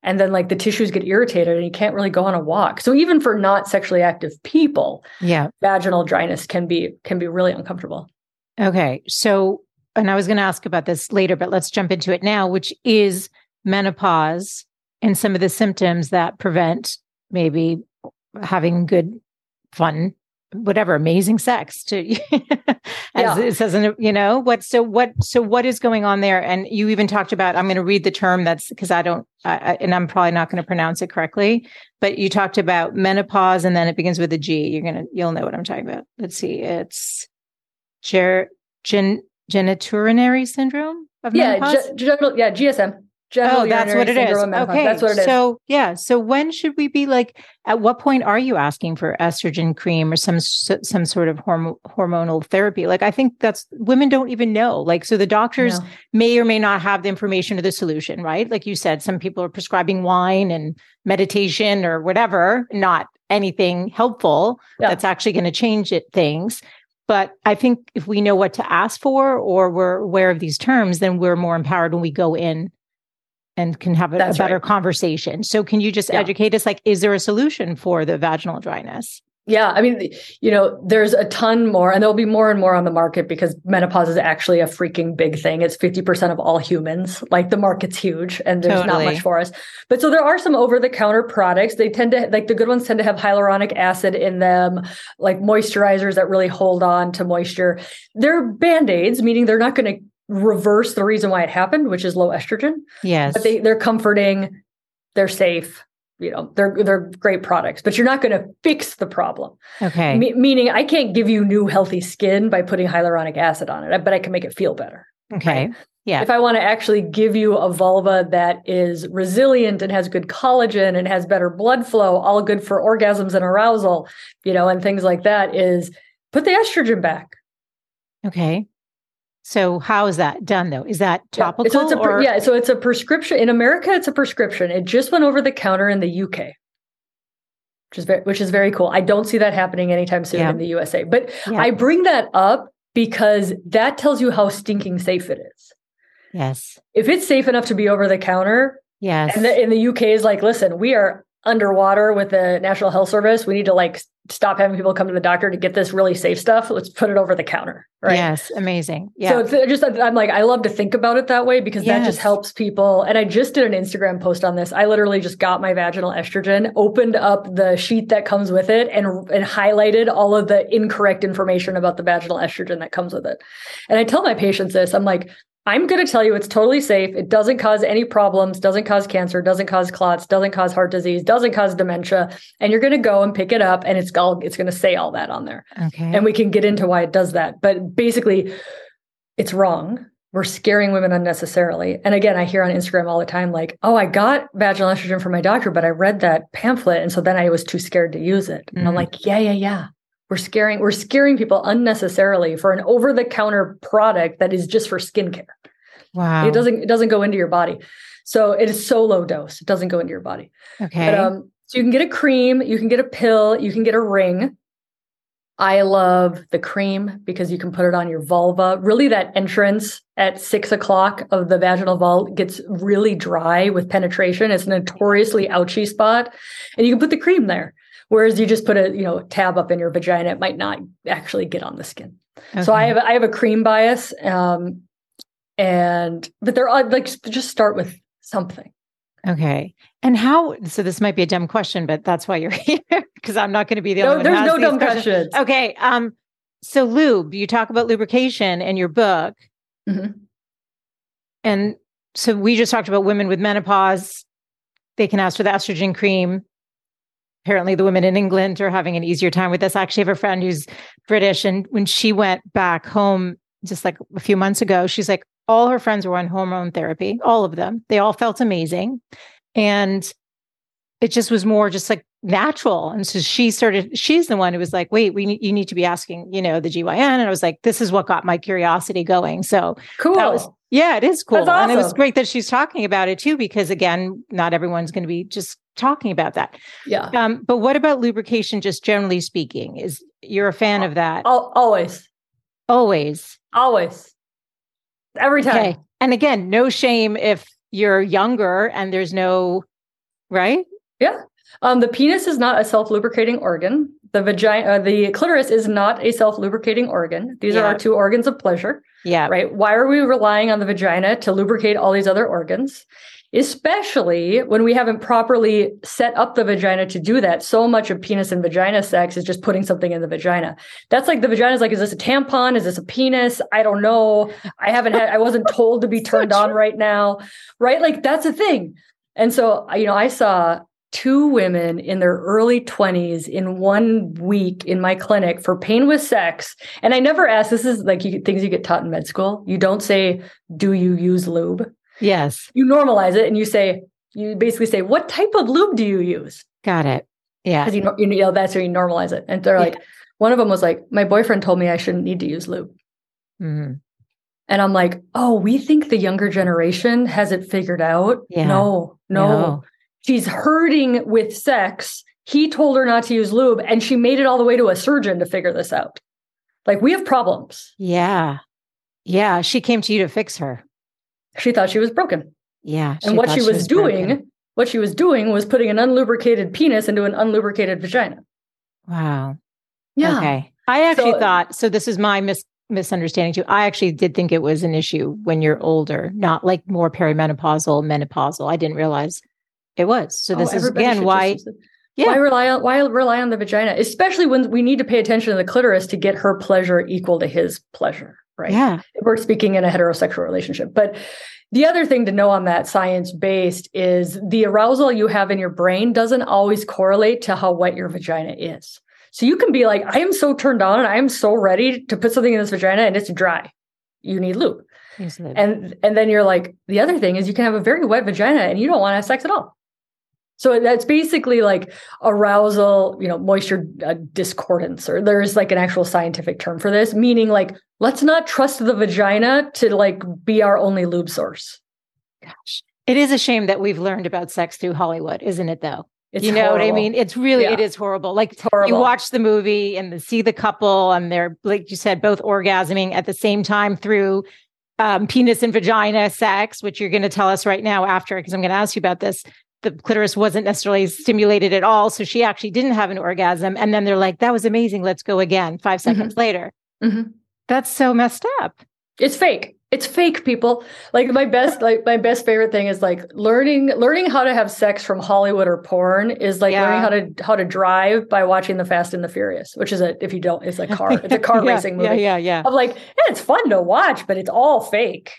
and then like the tissues get irritated and you can't really go on a walk. So even for not sexually active people, yeah. vaginal dryness can be can be really uncomfortable. Okay. So, and I was going to ask about this later, but let's jump into it now, which is menopause and some of the symptoms that prevent maybe having good, fun, whatever, amazing sex to, as Yeah. it says, in, you know, what, so what, so what is going on there? And you even talked about, I'm going to read the term that's because I don't, I, and I'm probably not going to pronounce it correctly, but you talked about menopause and then it begins with a G. You're going to, you'll know what I'm talking about. Let's see. It's, ger, gen, genitourinary syndrome of Yeah, menopause? ge- genital- yeah, GSM. General oh, that's what it is. Okay, that's what it is. So yeah, so when should we be like? At what point are you asking for estrogen cream or some some sort of horm- hormonal therapy? Like, I think that's women don't even know. Like, so the doctors no. may or may not have the information or the solution, right? Like you said, some people are prescribing wine and meditation or whatever, not anything helpful yeah. that's actually going to change it things. But I think if we know what to ask for or we're aware of these terms, then we're more empowered when we go in and can have a, a better right. conversation. So can you just yeah. educate us like is there a solution for the vaginal dryness? Yeah, I mean, you know, there's a ton more, and there'll be more and more on the market because menopause is actually a freaking big thing. It's 50% of all humans. Like the market's huge and there's totally. not much for us. But so there are some over the counter products. They tend to, like the good ones tend to have hyaluronic acid in them, like moisturizers that really hold on to moisture. They're band aids, meaning they're not going to reverse the reason why it happened, which is low estrogen. Yes. But they, they're comforting, they're safe, you know, they're they're great products, but you're not going to fix the problem. Okay. Me- meaning I can't give you new healthy skin by putting hyaluronic acid on it, but I can make it feel better. Okay. Right? Yeah. If I want to actually give you a vulva that is resilient and has good collagen and has better blood flow, all good for orgasms and arousal, you know, and things like that is put the estrogen back. Okay. So how is that done though? Is that topical? Yeah. So it's a or? yeah. So it's a prescription in America. It's a prescription. It just went over the counter in the UK, which is very, which is very cool. I don't see that happening anytime soon yeah. in the USA. But yeah. I bring that up because that tells you how stinking safe it is. Yes. If it's safe enough to be over the counter, yes. And the, in the UK is like, listen, we are underwater with the National Health Service. We need to like stop having people come to the doctor to get this really safe stuff. Let's put it over the counter. Right. Yes. Amazing. Yeah. So just, I'm like, I love to think about it that way because yes. that just helps people. And I just did an Instagram post on this. I literally just got my vaginal estrogen, opened up the sheet that comes with it and, and highlighted all of the incorrect information about the vaginal estrogen that comes with it. And I tell my patients this, I'm like, I'm going to tell you it's totally safe. It doesn't cause any problems, doesn't cause cancer, doesn't cause clots, doesn't cause heart disease, doesn't cause dementia. And you're going to go and pick it up and it's all, it's going to say all that on there. Okay. And we can get into why it does that. But basically, it's wrong. We're scaring women unnecessarily. And again, I hear on Instagram all the time, like, oh, I got vaginal estrogen from my doctor, but I read that pamphlet. And so then I was too scared to use it. And mm-hmm. I'm like, yeah, yeah, yeah. We're scaring, we're scaring people unnecessarily for an over-the-counter product that is just for skincare. Wow. It doesn't it doesn't go into your body. So it is so low dose. It doesn't go into your body. Okay. But, um, so you can get a cream, you can get a pill, you can get a ring. I love the cream because you can put it on your vulva. Really, that entrance at six o'clock of the vaginal vault gets really dry with penetration. It's a notoriously ouchy spot, and you can put the cream there. Whereas you just put a you know tab up in your vagina, it might not actually get on the skin. Okay. So I have I have a cream bias. Um, and but they're like just start with something okay and how so this might be a dumb question but that's why you're here because i'm not going to be the no, only there's one no dumb questions. questions. okay um so lube you talk about lubrication in your book mm-hmm. and so we just talked about women with menopause they can ask for the estrogen cream apparently the women in england are having an easier time with this i actually have a friend who's british and when she went back home just like a few months ago she's like all her friends were on hormone therapy, all of them. They all felt amazing. And it just was more just like natural. And so she started, she's the one who was like, wait, we need, you need to be asking, you know, the GYN. And I was like, this is what got my curiosity going. So cool. Was, yeah, it is cool. Awesome. And it was great that she's talking about it too, because again, not everyone's going to be just talking about that. Yeah. Um, but what about lubrication, just generally speaking? Is you're a fan of that? Always. Always. Always. Every time. Okay. And again, no shame if you're younger and there's no, right? Yeah. Um, the penis is not a self lubricating organ. The vagina, uh, the clitoris is not a self lubricating organ. These yeah. are our two organs of pleasure. Yeah. Right. Why are we relying on the vagina to lubricate all these other organs? Especially when we haven't properly set up the vagina to do that. So much of penis and vagina sex is just putting something in the vagina. That's like the vagina is like, is this a tampon? Is this a penis? I don't know. I haven't had, I wasn't told to be turned on right now. Right. Like that's a thing. And so, you know, I saw two women in their early 20s in one week in my clinic for pain with sex. And I never asked, this is like you, things you get taught in med school. You don't say, do you use lube? Yes. You normalize it and you say, you basically say, what type of lube do you use? Got it. Yeah. Because you, you know, that's where you normalize it. And they're Yeah. like, one of them was like, my boyfriend told me I shouldn't need to use lube. Mhm. And I'm like, oh, we think the younger generation has it figured out. Yeah. No, no, She's hurting with sex. He told her not to use lube, and she made it all the way to a surgeon to figure this out. Like, we have problems. Yeah. Yeah. She came to you to fix her. She thought she was broken. Yeah. and what thought she was, doing, broken. what she was doing was putting an unlubricated penis into an unlubricated vagina. Wow. Yeah. Okay. I actually So- thought so. This is my mis- misunderstanding too. I actually did think it was an issue when you're older, not like more perimenopausal, menopausal. I didn't realize it was. So Oh, this is again why. Yeah. Why rely on why rely on the vagina, especially when we need to pay attention to the clitoris to get her pleasure equal to his pleasure, right? Yeah. If we're speaking in a heterosexual relationship. But the other thing to know on that science based is the arousal you have in your brain doesn't always correlate to how wet your vagina is. So you can be like, I am so turned on and I am so ready to put something in this vagina and it's dry. You need lube. Yes, And and then you're like, the other thing is you can have a very wet vagina and you don't want to have sex at all. So that's basically like arousal, you know, moisture uh, discordance, or there's like an actual scientific term for this, meaning like let's not trust the vagina to like be our only lube source. gosh, it is a shame that we've learned about sex through Hollywood, isn't it? Though It's you know what I mean. It's really Yeah. it is horrible. Like horrible. you watch the movie and the, see the couple and they're like you said both orgasming at the same time through um, penis and vagina sex which you're going to tell us right now after because i'm going to ask you about this the clitoris wasn't necessarily stimulated at all so she actually didn't have an orgasm and then they're like that was amazing let's go again 5 seconds later Mhm. That's so messed up It's fake. It's fake, people. Like my best, like my best favorite thing is like learning learning how to have sex from Hollywood or porn is like Yeah. learning how to how to drive by watching the Fast and the Furious, which is a if you don't, it's a car, it's a car Yeah, racing movie. yeah yeah yeah Of like, yeah, it's fun to watch, but it's all fake,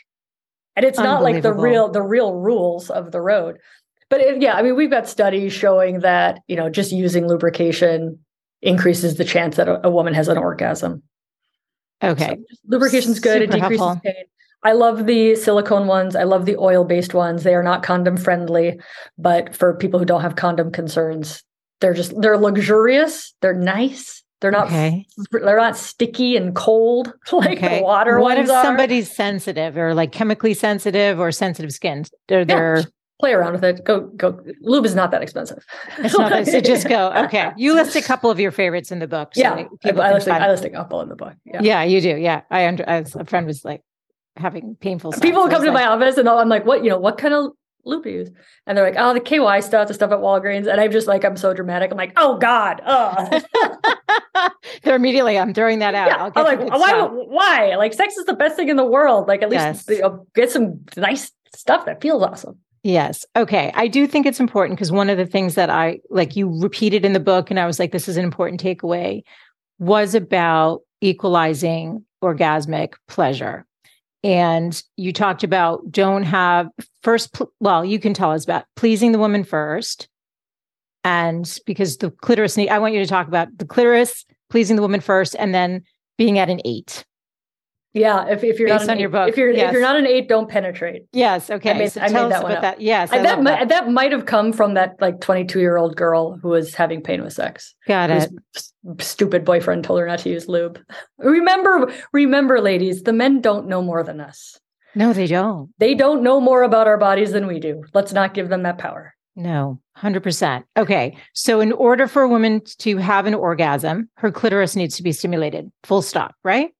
and it's not like the real the real rules of the road. But it, yeah, I mean, we've got studies showing that you know just using lubrication increases the chance that a, a woman has an orgasm. Okay So lubrication's good. it Super decreases helpful. pain. I love the silicone ones. I love the oil based ones. They are not condom friendly, but for people who don't have condom concerns, they're just they're luxurious. They're nice. They're not okay they're not sticky and cold like okay the water what if are. somebody's sensitive or like chemically sensitive or sensitive skin they're they're play around with it. Go go. Lube is not that expensive. It's not that, so just go. Okay. You list a couple of your favorites in the book. so yeah, I, people I can list a, find- I list a couple in the book. Yeah. yeah. you do. Yeah. I under as a friend was like having painful. People come to my office and I'm like, what, you know, what kind of lube you use? And they're like, oh, the KY stuff, the stuff at Walgreens. And I'm just like, I'm so dramatic. I'm like, oh God. Oh. They're immediately, I'm throwing that out. yeah. I'll I'm get like, why, stuff. Uh, why? Like sex is the best thing in the world. Like at least Yes. you uh, know, get some nice stuff that feels awesome. Yes. Okay. I do think it's important because one of the things that I like you repeated in the book, and I was like, this is an important takeaway, was about equalizing orgasmic pleasure. And you talked about don't have first, well, you can tell us about pleasing the woman first. And because the clitoris, need, I want you to talk about the clitoris, pleasing the woman first, and then being at an eight. Yeah. If, if you're Based not on your eight- book, if you're, yes. if you're not an eight, don't penetrate. Yes. Okay. made- so I made that one up. that. Yes. I that, might, that. that might have come from that like 22 year old girl who was having pain with sex. Got it. stupid boyfriend told her not to use lube. Remember, remember, ladies, the men don't know more than us. No, they don't. They don't know more about our bodies than we do. Let's not give them that power. No, 100%. Okay. So, in order for a woman to have an orgasm, her clitoris needs to be stimulated, full stop, right?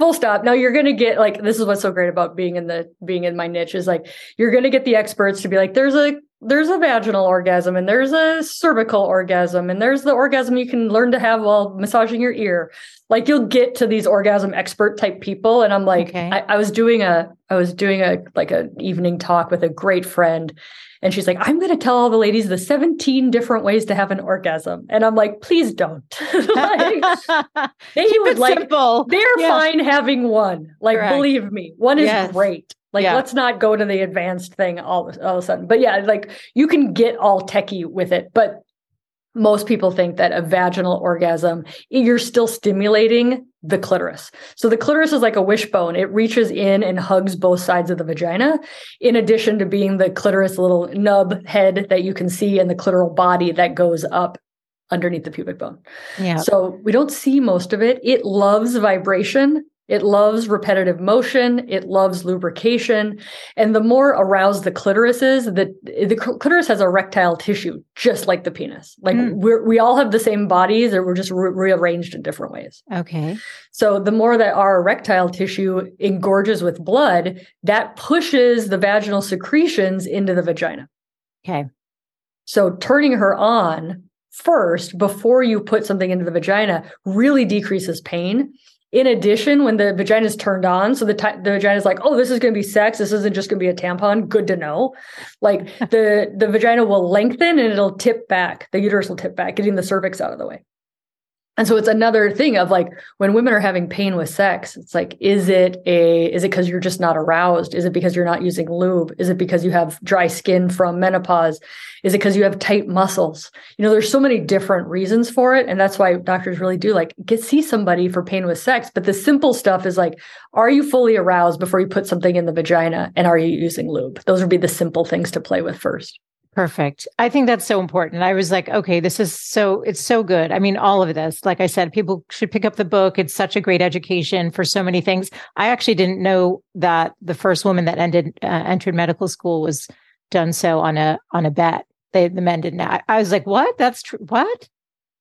Full stop. Now you're gonna get like this is what's so great about being in the being in my niche is like you're gonna get the experts to be like, there's a there's a vaginal orgasm and there's a cervical orgasm and there's the orgasm you can learn to have while massaging your ear. Like you'll get to these orgasm expert type people. And I'm like, Okay. I, I was doing a I was doing a like an evening talk with a great friend. And she's like, I'm going to tell all the ladies the 17 different ways to have an orgasm. And I'm like, please don't. like, they Keep would like, simple. they're Yeah. fine having one. Like, Correct. believe me, one is Yes. great. Like, Yeah. let's not go to the advanced thing all, all of a sudden. But yeah, like you can get all techie with it. But most people think that a vaginal orgasm, you're still stimulating the clitoris. So the clitoris is like a wishbone. It reaches in and hugs both sides of the vagina, in addition to being the clitoris little nub head that you can see and the clitoral body that goes up underneath the pubic bone. Yeah. So we don't see most of it. It loves vibration. It loves repetitive motion. It loves lubrication. And the more aroused the clitoris is, the, the clitoris has erectile tissue, just like the penis. Like mm. we we all have the same bodies, or we're just re- rearranged in different ways. Okay. So the more that our erectile tissue engorges with blood, that pushes the vaginal secretions into the vagina. Okay. So turning her on first before you put something into the vagina really decreases pain in addition, when the vagina is turned on, so the t- the vagina is like, oh, this is going to be sex. This isn't just going to be a tampon. Good to know. Like the the vagina will lengthen and it'll tip back. The uterus will tip back, getting the cervix out of the way. And so it's another thing of like when women are having pain with sex, it's like, is it a, is it because you're just not aroused? Is it because you're not using lube? Is it because you have dry skin from menopause? Is it because you have tight muscles? You know, there's so many different reasons for it. And that's why doctors really do like get see somebody for pain with sex. But the simple stuff is like, are you fully aroused before you put something in the vagina? And are you using lube? Those would be the simple things to play with first. Perfect. I think that's so important. I was like, okay, this is so, it's so good. I mean, all of this, like I said, people should pick up the book. It's such a great education for so many things. I actually didn't know that the first woman that ended, uh, entered medical school was done so on a, on a bet. They, the men didn't. I, I was like, what? That's true. What?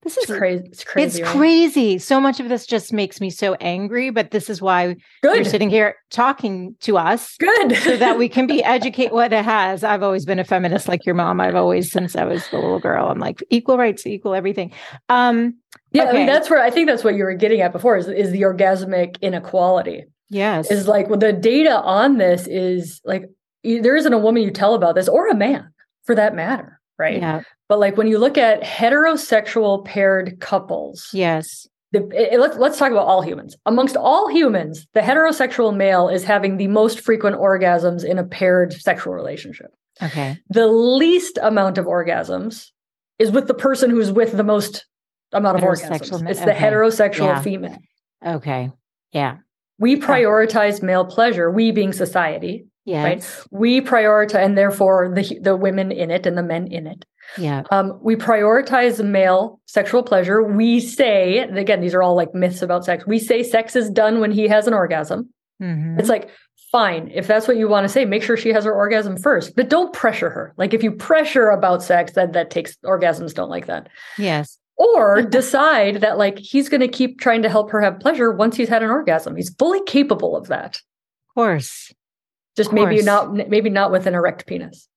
This is crazy. It's crazy. It's right? crazy. So much of this just makes me so angry, but this is why Good. you're sitting here talking to us. Good. so that we can be educated. What it has. I've always been a feminist like your mom. I've always, since I was a little girl, I'm like equal rights, equal everything. Um, yeah, okay. I mean, that's where I think that's what you were getting at before is, is the orgasmic inequality. Yes. Is like well, the data on this is like there isn't a woman you tell about this or a man for that matter right? Yeah. But like when you look at heterosexual paired couples, yes. The, it, let's let's talk about all humans. Amongst all humans, the heterosexual male is having the most frequent orgasms in a paired sexual relationship. Okay. The least amount of orgasms is with the person who's with the most amount of orgasms. It's the heterosexual yeah. female. Okay. Yeah. We prioritize male pleasure, we being society. Yes. Right. We prioritize, and therefore the the women in it and the men in it. Yeah. Um, we prioritize male sexual pleasure. We say, again, these are all like myths about sex. We say sex is done when he has an orgasm. Mm-hmm. It's like, fine, if that's what you want to say, make sure she has her orgasm first, but don't pressure her. Like if you pressure about sex, that that takes orgasms don't like that. Yes. Or decide that like he's going to keep trying to help her have pleasure once he's had an orgasm. He's fully capable of that. Of course. Just maybe not maybe not with an erect penis.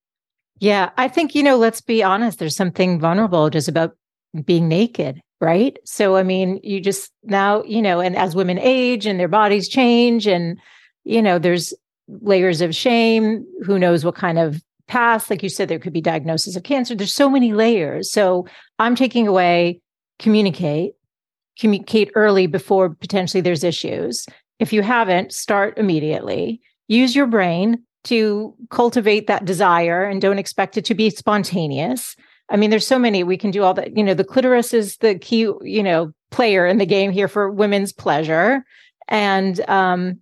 Yeah, I think you know, let's be honest, there's something vulnerable just about being naked, right? So I mean, you just now, you know, and as women age and their bodies change and you know, there's layers of shame, who knows what kind of past, like you said there could be diagnosis of cancer. There's so many layers. So I'm taking away communicate communicate early before potentially there's issues. If you haven't, start immediately use your brain to cultivate that desire and don't expect it to be spontaneous. I mean, there's so many we can do all that. You know, the clitoris is the key, you know, player in the game here for women's pleasure. And, um,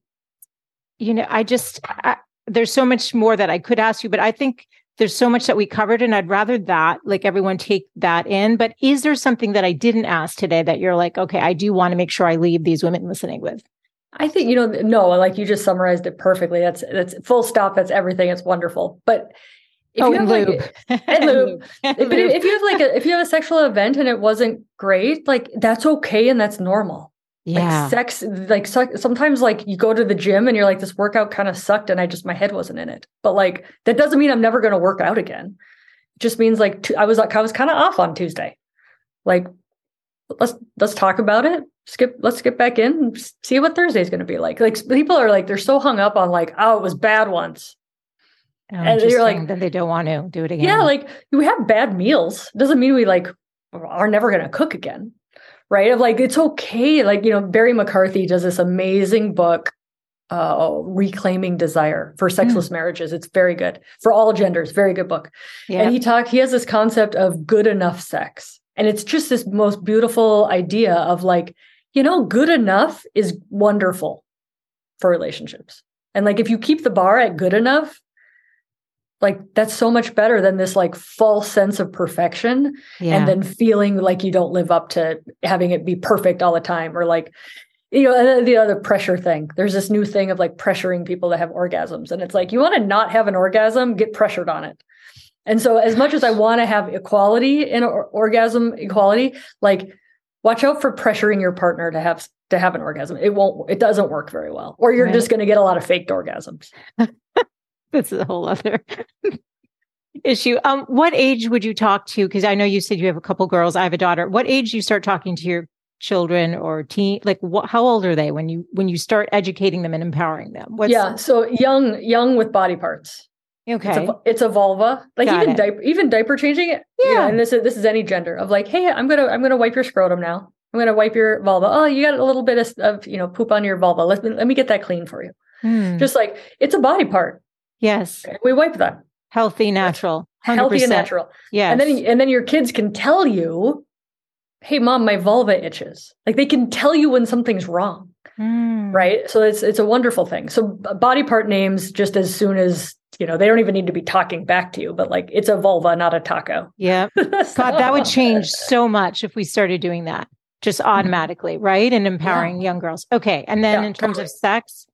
you know, I just, I, there's so much more that I could ask you, but I think there's so much that we covered and I'd rather that like everyone take that in. But is there something that I didn't ask today that you're like, okay, I do want to make sure I leave these women listening with? I think you know no, like you just summarized it perfectly. That's that's full stop. That's everything. It's wonderful. But if oh, you have like and lube. if, if you have like a, if you have a sexual event and it wasn't great, like that's okay and that's normal. Yeah. Like sex, like sometimes like you go to the gym and you're like, this workout kind of sucked and I just, my head wasn't in it. But like, that doesn't mean I'm never going to work out again. It just means like, I was like, I was kind of off on Tuesday. Like, let's, let's talk about it skip let's get back in see what thursday's going to be like. Like people are like they're so hung up on like oh it was bad once. Oh, and you're like that they don't want to do it again. Yeah like we have bad meals. Doesn't mean we like are never going to cook again right? Of like it's okay. Like you know barry mccarthy does this amazing book uh, reclaiming desire for sexless mm. marriages. It's very good. For all genders very good book. Yeah. and he talked he has this concept of good enough sex. And it's just this most beautiful idea of like, you know, good enough is wonderful for relationships. And like, if you keep the bar at good enough, like that's so much better than this like false sense of perfection yeah. and then feeling like you don't live up to having it be perfect all the time or like you know the other pressure thing there's this new thing of like pressuring people to have orgasms and it's like you want to not have an orgasm get pressured on it and so as much as i want to have equality in or- orgasm equality like watch out for pressuring your partner to have to have an orgasm. It won't it doesn't work very well or you're right. just going to get a lot of faked orgasms. That's a whole other issue. Um what age would you talk to because i know you said you have a couple girls i have a daughter. What age do you start talking to your children or teen like what how old are they when you when you start educating them and empowering them? What's, yeah so young young with body parts okay it's a, it's a vulva. Like Got even diaper even diaper changing it yeah you know, and this is this is any gender of like hey i'm gonna i'm gonna wipe your scrotum now. I'm gonna wipe your vulva. Oh you got a little bit of, of you know poop on your vulva. Let me let me get that clean for you. Hmm. just like it's a body part. Yes. We wipe that. healthy natural. 100%. healthy and natural. Yeah and then and then your kids can tell you hey mom my vulva itches. Like they can tell you when something's wrong. Mm. right? So it's it's a wonderful thing. So body part names just as soon as you know they don't even need to be talking back to you but like it's a vulva not a taco yeah so. god that would change so much if we started doing that just automatically right and empowering yeah. young girls okay and then yeah, in terms totally. of sex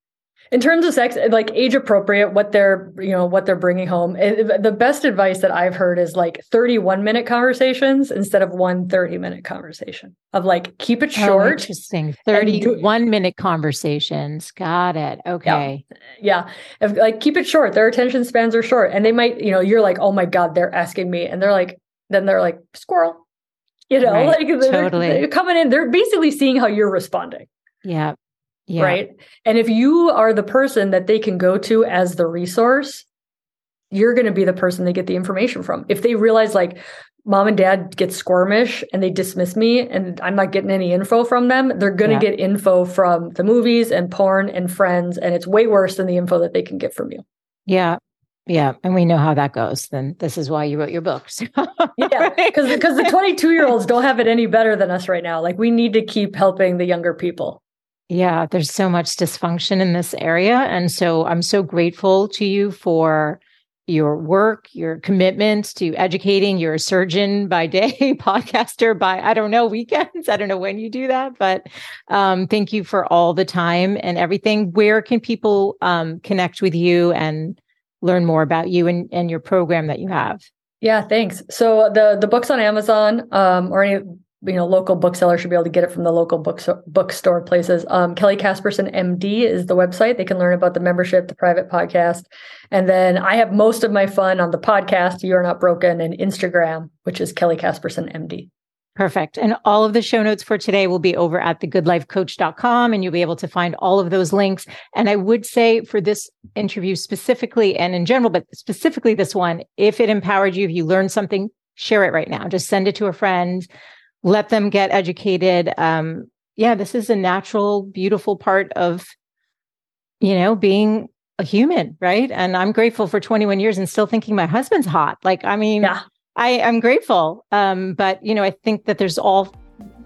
in terms of sex like age appropriate what they're you know what they're bringing home eh, it, the best advice that i've heard is like 31 minute conversations instead of one 30 minute conversation of like keep it oh, short oh, interesting 31 minute conversations. Got it. Okay. Yeah, yeah. If, like keep it short. Their attention spans are short and they might you know you're like oh my god they're asking me. And they're like then they're like squirrel. You know right. like they're, totally. they're coming in. They're basically seeing how you're responding. Yeah yeah. Right. And if you are the person that they can go to as the resource, you're going to be the person they get the information from. If they realize like mom and dad get squirmish and they dismiss me and I'm not getting any info from them, they're going to yeah. get info from the movies and porn and friends. And it's way worse than the info that they can get from you. Yeah. Yeah, and we know how that goes. Then this is why you wrote your books. yeah, because because the 22 year olds don't have it any better than us right now. Like we need to keep helping the younger people. Yeah, there's so much dysfunction in this area. And so I'm so grateful to you for your work, your commitment to educating. You're a surgeon by day, podcaster by, I don't know, weekends. I don't know when you do that, but um, thank you for all the time and everything. Where can people um, connect with you and learn more about you and, and your program that you have? Yeah, thanks. So the the books on Amazon um, or any you know local bookseller should be able to get it from the local book bookstore places um, kelly casperson md is the website they can learn about the membership the private podcast and then i have most of my fun on the podcast you're not broken and instagram which is kelly casperson md Perfect. And all of the show notes for today will be over at thegoodlifecoach.com and you'll be able to find all of those links. And I would say for this interview specifically and in general, but specifically this one, if it empowered you, if you learned something, share it right now. Just send it to a friend, let them get educated. Um, yeah, this is a natural, beautiful part of, you know, being a human, right? And I'm grateful for 21 years and still thinking my husband's hot. Like, I mean, yeah. I am grateful. Um, but you know, I think that there's all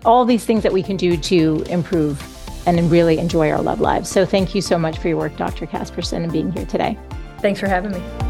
all these things that we can do to improve and really enjoy our love lives. So thank you so much for your work, Dr. Casperson, and being here today. Thanks for having me.